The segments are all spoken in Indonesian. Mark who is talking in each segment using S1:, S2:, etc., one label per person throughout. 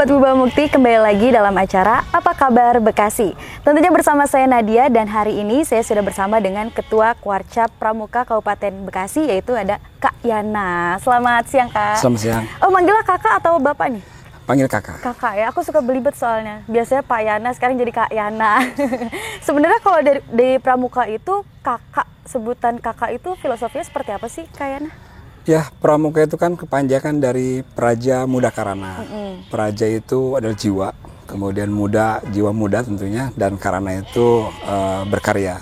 S1: sahabat Buba Mukti, kembali lagi dalam acara Apa Kabar Bekasi. Tentunya bersama saya Nadia dan hari ini saya sudah bersama dengan Ketua Kuarcap Pramuka Kabupaten Bekasi yaitu ada Kak Yana. Selamat siang Kak.
S2: Selamat siang.
S1: Oh manggilnya kakak atau bapak nih?
S2: Panggil kakak.
S1: Kakak ya, aku suka belibet soalnya. Biasanya Pak Yana, sekarang jadi Kak Yana. Sebenarnya kalau dari, dari Pramuka itu kakak, sebutan kakak itu filosofinya seperti apa sih Kak Yana?
S2: Ya, pramuka itu kan kepanjangan dari Praja Muda Karana. Praja itu adalah jiwa, kemudian muda, jiwa muda tentunya, dan Karana itu eh, berkarya.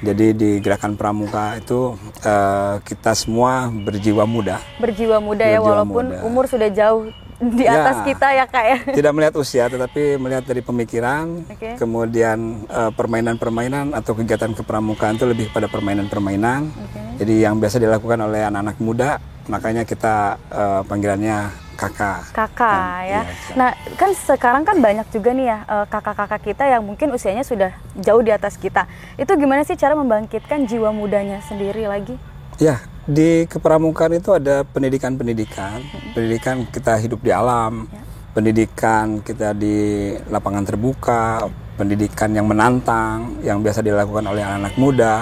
S2: Jadi di gerakan pramuka itu eh, kita semua berjiwa muda.
S1: Berjiwa muda ya,
S2: Berjiwa
S1: walaupun
S2: muda.
S1: umur sudah jauh di
S2: Ya.
S1: atas kita ya Kak ya.
S2: Tidak melihat usia, tetapi melihat dari pemikiran,
S1: Oke.
S2: kemudian eh, permainan-permainan atau kegiatan kepramukaan itu lebih pada permainan-permainan. Jadi yang biasa dilakukan oleh anak-anak muda, makanya kita eh, panggilannya kakak.
S1: kakak ya.
S2: Iya, Kak.
S1: Nah kan sekarang kan banyak juga nih ya eh, kakak-kakak kita yang mungkin usianya sudah jauh di atas kita. Itu gimana sih cara membangkitkan jiwa mudanya sendiri lagi?
S2: Ya, di kepramukaan itu ada pendidikan-pendidikan. Pendidikan kita hidup di alam, pendidikan kita di lapangan terbuka, pendidikan yang menantang, yang biasa dilakukan oleh anak-anak muda.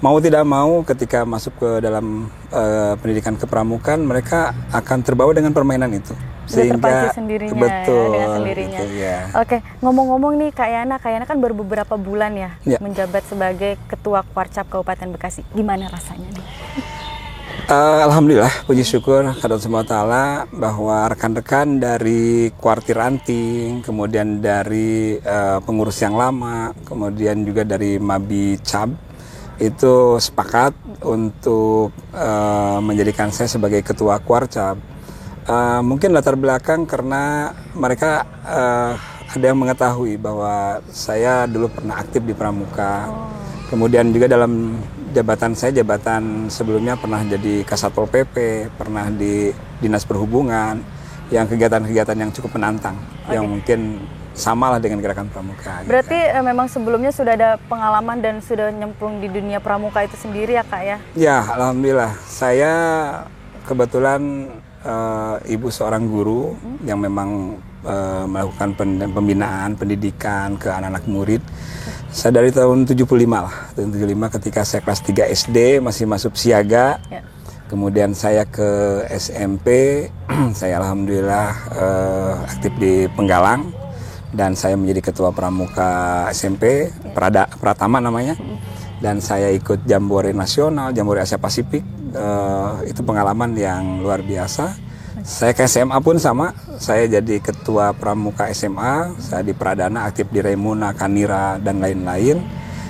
S2: Mau tidak mau, ketika masuk ke dalam eh, pendidikan kepramukaan, mereka akan terbawa dengan permainan itu.
S1: Terpacu sendirinya ya,
S2: betul,
S1: dengan sendirinya.
S2: gitu, ya.
S1: Oke, ngomong-ngomong nih Kak Yana, Kak Yana kan baru beberapa bulan ya,
S2: Ya.
S1: menjabat sebagai Ketua Kuarcap Kabupaten Bekasi. Gimana rasanya nih?
S2: Eh, Alhamdulillah, puji syukur kepada semua Ta'ala bahwa rekan-rekan dari kuartir ranting, kemudian dari eh, pengurus yang lama, kemudian juga dari Mabi Cab, itu sepakat untuk eh, menjadikan saya sebagai ketua kuarcap. Eh, mungkin latar belakang karena mereka eh, ada yang mengetahui bahwa saya dulu pernah aktif di Pramuka. Kemudian juga dalam jabatan saya, jabatan sebelumnya pernah jadi Kasatpol PP, pernah di Dinas Perhubungan, yang kegiatan-kegiatan yang cukup menantang, yang mungkin samalah dengan gerakan pramuka. gitu.
S1: Berarti eh, memang sebelumnya sudah ada pengalaman dan sudah nyemplung di dunia pramuka itu sendiri ya Kak ya?
S2: Ya, alhamdulillah. Saya kebetulan eh, ibu seorang guru yang memang eh, melakukan pen- pembinaan pendidikan ke anak-anak murid. Saya dari tahun 75 lah, tahun 75 ketika saya kelas 3 SD masih masuk siaga.
S1: Ya.
S2: Kemudian saya ke SMP, saya alhamdulillah eh, aktif di Penggalang dan saya menjadi ketua pramuka SMP Prada Pratama namanya. Dan saya ikut Jambore Nasional, Jambore Asia Pasifik. Eh, itu pengalaman yang luar biasa. Saya ke SMA pun sama, saya jadi ketua pramuka SMA, saya di Pradana aktif di Remuna, Kanira dan lain-lain.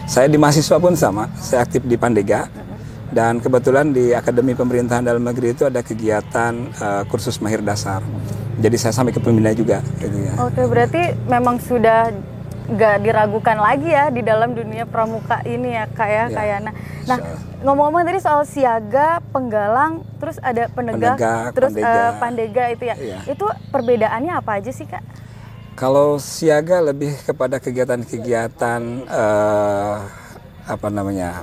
S2: Saya di mahasiswa pun sama, saya aktif di Pandega. Dan kebetulan di Akademi Pemerintahan Dalam Negeri itu ada kegiatan eh, kursus mahir dasar. Jadi saya sampai ke pembina juga gitu ya.
S1: Oke, berarti memang sudah nggak diragukan lagi ya di dalam dunia pramuka ini ya Kak ya,
S2: Ya,
S1: Kak Yana. Nah, ngomong-ngomong tadi soal siaga, penggalang, terus ada penegak,
S2: Penegak,
S1: terus
S2: pandega.
S1: eh, pandega itu ya.
S2: Iya.
S1: Itu perbedaannya apa aja sih Kak?
S2: Kalau siaga lebih kepada kegiatan-kegiatan eh, apa namanya?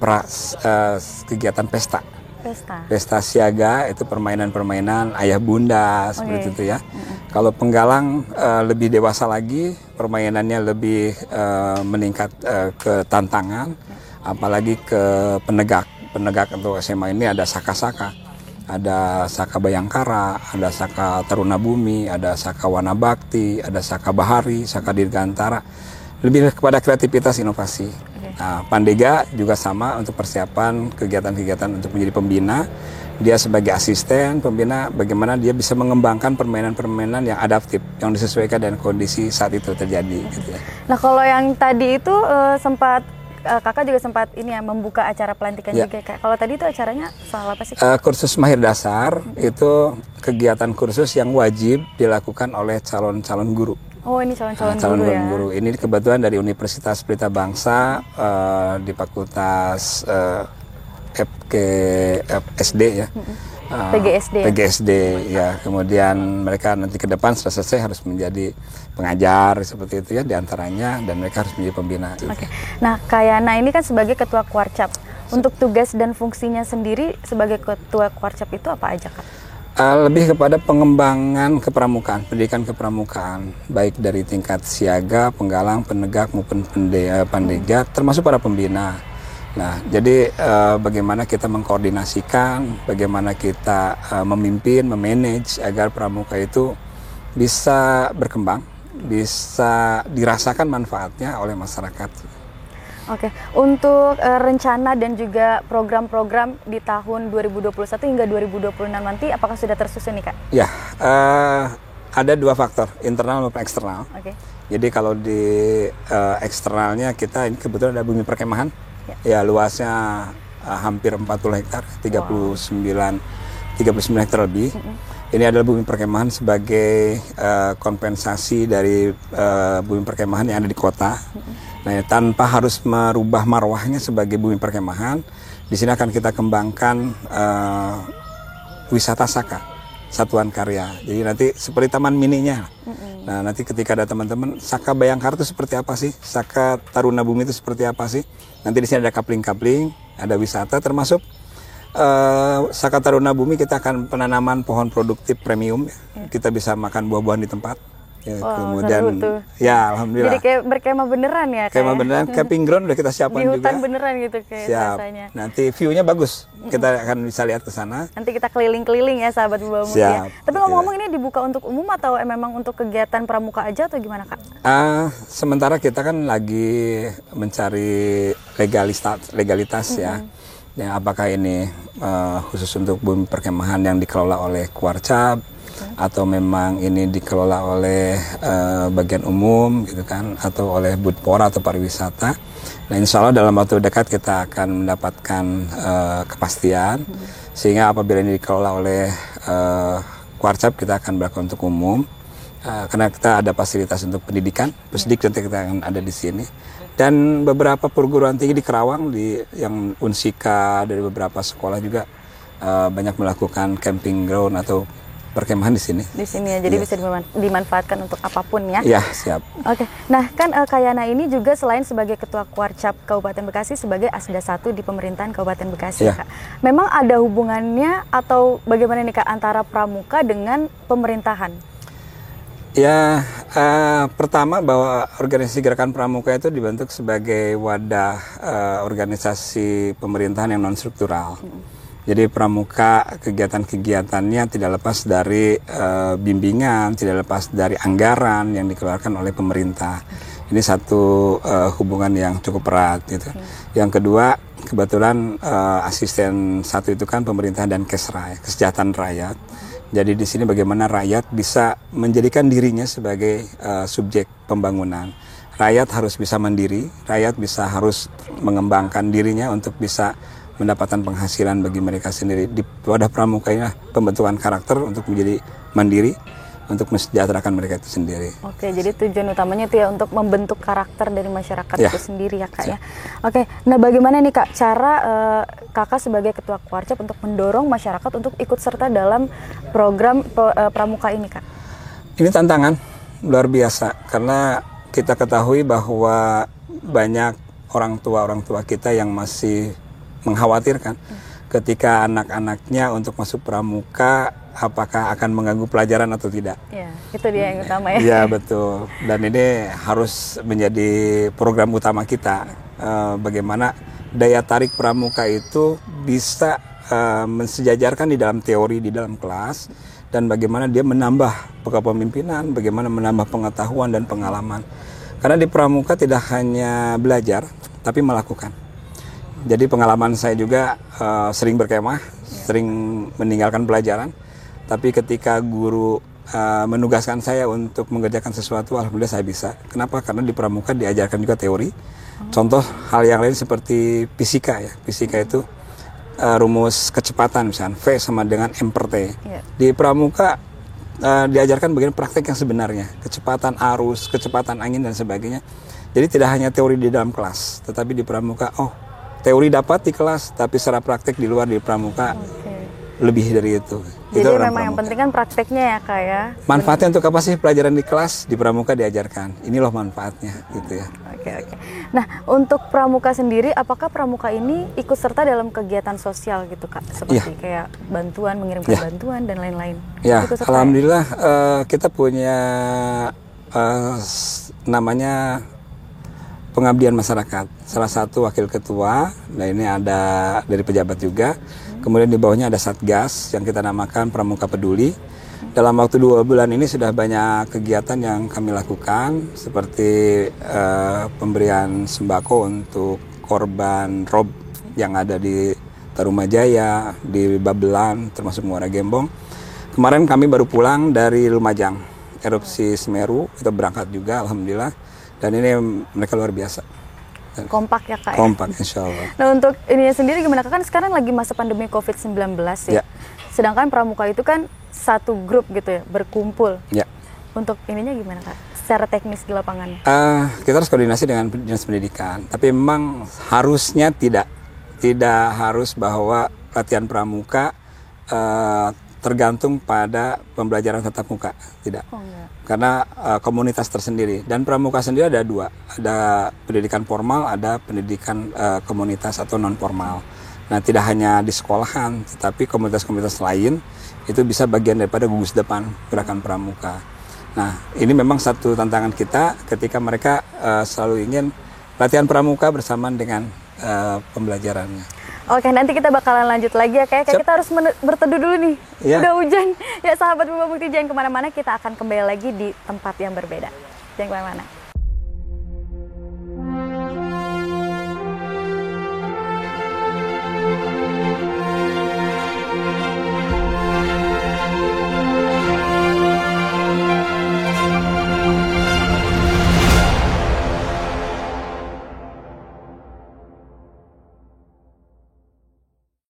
S2: Pra, eh, kegiatan pesta.
S1: Pesta.
S2: Pesta siaga itu permainan-permainan ayah bunda seperti itu ya. Kalau penggalang eh, lebih dewasa lagi, permainannya lebih eh, meningkat eh, ke tantangan, apalagi ke penegak. Penegak untuk SMA ini ada saka-saka, ada saka bayangkara, ada saka taruna bumi, ada saka wana bakti, ada saka bahari, saka dirgantara. Lebih kepada kreativitas inovasi. Nah, Pandega juga sama untuk persiapan kegiatan-kegiatan untuk menjadi pembina. Dia sebagai asisten pembina, bagaimana dia bisa mengembangkan permainan-permainan yang adaptif, yang disesuaikan dengan kondisi saat itu terjadi. Gitu ya.
S1: Nah, kalau yang tadi itu eh, sempat eh, Kakak juga sempat ini ya membuka acara pelantikan
S2: Ya.
S1: juga Kak. Kalau tadi itu acaranya soal apa sih?
S2: Eh, kursus mahir dasar itu kegiatan kursus yang wajib dilakukan oleh calon-calon guru.
S1: Oh, ini calon-calon
S2: Nah, calon
S1: guru ya.
S2: guru ini kebetulan dari Universitas Pelita Bangsa eh, di Fakultas eh, FK SD ya. Eh,
S1: PGSD?
S2: PGSD ya. Kemudian mereka nanti ke depan setelah selesai harus menjadi pengajar seperti itu ya di antaranya dan mereka harus menjadi pembina.
S1: Oke. Nah, Kayana ini kan sebagai ketua Kuarcap. Untuk tugas dan fungsinya sendiri sebagai ketua Kuarcap itu apa aja, Kak?
S2: Uh, lebih kepada pengembangan kepramukaan, pendidikan kepramukaan, baik dari tingkat siaga, penggalang, penegak maupun pende, pandega, termasuk para pembina. Nah, jadi uh, bagaimana kita mengkoordinasikan, bagaimana kita uh, memimpin, memanage agar pramuka itu bisa berkembang, bisa dirasakan manfaatnya oleh masyarakat.
S1: Oke, untuk uh, rencana dan juga program-program di tahun 2021 hingga 2026 nanti, apakah sudah tersusun nih kak?
S2: Ya, uh, ada dua faktor, internal maupun eksternal. Oke. Jadi kalau di uh, eksternalnya kita ini kebetulan ada bumi perkemahan, ya, ya luasnya uh, hampir 40 hektar, 39 wow. 39 hektar lebih. Mm -hmm. Ini adalah bumi perkemahan sebagai uh, kompensasi dari uh, bumi perkemahan yang ada di kota. Mm -hmm Nah, ya, tanpa harus merubah marwahnya sebagai bumi perkemahan, di sini akan kita kembangkan uh, wisata Saka, satuan karya. Jadi nanti seperti taman mininya. Nah, nanti ketika ada teman-teman, Saka Bayangkara itu seperti apa sih? Saka Taruna Bumi itu seperti apa sih? Nanti di sini ada kapling-kapling, ada wisata termasuk uh, Saka Taruna Bumi kita akan penanaman pohon produktif premium. Yeah. Kita bisa makan buah-buahan di tempat
S1: Ya, wow, kemudian
S2: ya alhamdulillah.
S1: Jadi kayak berkemah beneran ya
S2: kayak. Kemah beneran, camping ground udah kita siapkan
S1: juga.
S2: Di hutan
S1: juga. beneran gitu kayak
S2: Siap. rasanya. Nanti view-nya bagus. Kita akan bisa lihat ke sana.
S1: Nanti kita keliling-keliling ya sahabat Bawa ya. Tapi ngomong-ngomong ini dibuka untuk umum atau memang untuk kegiatan pramuka aja atau gimana Kak?
S2: Uh, sementara kita kan lagi mencari legalitas legalitas mm -hmm. ya. Ya apakah ini uh, khusus untuk bumi perkemahan yang dikelola oleh Kuarcap atau memang ini dikelola oleh uh, bagian umum gitu kan atau oleh Budpora atau pariwisata. Nah, insya Allah dalam waktu dekat kita akan mendapatkan uh, kepastian hmm. sehingga apabila ini dikelola oleh uh, Kuarcap kita akan berlaku untuk umum uh, karena kita ada fasilitas untuk pendidikan, pusdik nanti kita akan ada di sini dan beberapa perguruan tinggi di Kerawang di yang Unsika dari beberapa sekolah juga uh, banyak melakukan camping ground atau perkemahan di sini.
S1: Di sini ya, jadi ya. bisa dimanfaatkan untuk apa pun ya.
S2: Iya, siap.
S1: Oke, nah kan uh, Kayana ini juga selain sebagai Ketua Kuarcap Kabupaten Bekasi, sebagai Asda satu di pemerintahan Kabupaten Bekasi, ya. Kak. Memang ada hubungannya atau bagaimana nih Kak antara Pramuka dengan pemerintahan?
S2: Ya, uh, pertama bahwa organisasi Gerakan Pramuka itu dibentuk sebagai wadah uh, organisasi pemerintahan yang non struktural. Hmm jadi pramuka kegiatan-kegiatannya tidak lepas dari uh, bimbingan, tidak lepas dari anggaran yang dikeluarkan oleh pemerintah. Ini satu uh, hubungan yang cukup erat gitu. Yang kedua, kebetulan uh, asisten satu itu kan pemerintah dan kesra, kesejahteraan rakyat. Jadi di sini bagaimana rakyat bisa menjadikan dirinya sebagai uh, subjek pembangunan. Rakyat harus bisa mandiri, rakyat bisa harus mengembangkan dirinya untuk bisa mendapatkan penghasilan bagi mereka sendiri di wadah pramuka ini pembentukan karakter untuk menjadi mandiri untuk mensejahterakan mereka itu sendiri.
S1: Oke, jadi tujuan utamanya itu ya untuk membentuk karakter dari masyarakat ya. itu sendiri ya kak ya. Oke, nah bagaimana nih kak cara uh, kakak sebagai ketua kuarcap untuk mendorong masyarakat untuk ikut serta dalam program uh, pramuka ini kak?
S2: Ini tantangan luar biasa karena kita ketahui bahwa banyak orang tua orang tua kita yang masih mengkhawatirkan ketika anak-anaknya untuk masuk pramuka apakah akan mengganggu pelajaran atau tidak.
S1: Ya, itu dia yang utama ya.
S2: Iya betul. Dan ini harus menjadi program utama kita. Uh, bagaimana daya tarik pramuka itu bisa uh, mensejajarkan di dalam teori di dalam kelas dan bagaimana dia menambah kepemimpinan, bagaimana menambah pengetahuan dan pengalaman. Karena di pramuka tidak hanya belajar, tapi melakukan. Jadi pengalaman saya juga uh, sering berkemah, yeah. sering meninggalkan pelajaran. Tapi ketika guru uh, menugaskan saya untuk mengerjakan sesuatu, alhamdulillah saya bisa. Kenapa? Karena di pramuka diajarkan juga teori. Oh. Contoh hal yang lain seperti fisika ya. Fisika itu uh, rumus kecepatan misalnya V sama dengan m per t. Yeah. Di pramuka uh, diajarkan bagian praktek yang sebenarnya, kecepatan arus, kecepatan angin dan sebagainya. Jadi tidak hanya teori di dalam kelas, tetapi di pramuka, oh teori dapat di kelas tapi secara praktik di luar di pramuka okay. lebih dari itu.
S1: Jadi
S2: itu
S1: memang yang
S2: pramuka.
S1: penting kan prakteknya ya kak ya.
S2: Manfaatnya untuk apa sih pelajaran di kelas di pramuka diajarkan? Ini loh manfaatnya gitu ya.
S1: Oke oke. Nah untuk pramuka sendiri, apakah pramuka ini ikut serta dalam kegiatan sosial gitu kak? Seperti kayak bantuan, mengirimkan
S2: Iya.
S1: bantuan dan lain-lain.
S2: Ya,
S1: Ikut serta
S2: alhamdulillah eh, kita punya eh, s- namanya pengabdian masyarakat. Salah satu wakil ketua, nah ini ada dari pejabat juga. Kemudian di bawahnya ada satgas yang kita namakan Pramuka Peduli. Dalam waktu dua bulan ini sudah banyak kegiatan yang kami lakukan, seperti eh, pemberian sembako untuk korban rob yang ada di Tarumajaya, di Babelan, termasuk Muara Gembong. Kemarin kami baru pulang dari Lumajang, erupsi Semeru, kita berangkat juga, alhamdulillah. Dan ini mereka luar biasa,
S1: ya. Kompak ya kak ya?
S2: kompak, insya Allah.
S1: Nah untuk ininya sendiri gimana kak? Kan sekarang lagi masa pandemi COVID-19 ya.
S2: Ya.
S1: Sedangkan pramuka itu kan satu grup gitu ya, berkumpul.
S2: Ya,
S1: Untuk ininya gimana kak? Secara teknis di lapangan.
S2: Eh, kita harus koordinasi dengan dinas pendidikan. Tapi memang harusnya tidak, tidak harus bahwa latihan pramuka eh, tergantung pada pembelajaran tatap muka, tidak.
S1: Oh enggak.
S2: karena uh, komunitas tersendiri. Dan pramuka sendiri ada dua. Ada pendidikan formal ada pendidikan uh, komunitas atau non formal nah tidak hanya di sekolahan tetapi komunitas-komunitas lain itu bisa bagian daripada gugus depan gerakan pramuka. Nah ini memang satu tantangan kita ketika mereka uh, selalu ingin latihan pramuka bersamaan dengan uh, pembelajarannya
S1: Oke, nanti kita bakalan lanjut lagi ya kayak kita harus berteduh dulu nih.
S2: Iya.
S1: Udah hujan. Ya sahabat Bumbu Bukti jangan ke mana-mana, kita akan kembali lagi di tempat yang berbeda. Jangan ke mana-mana.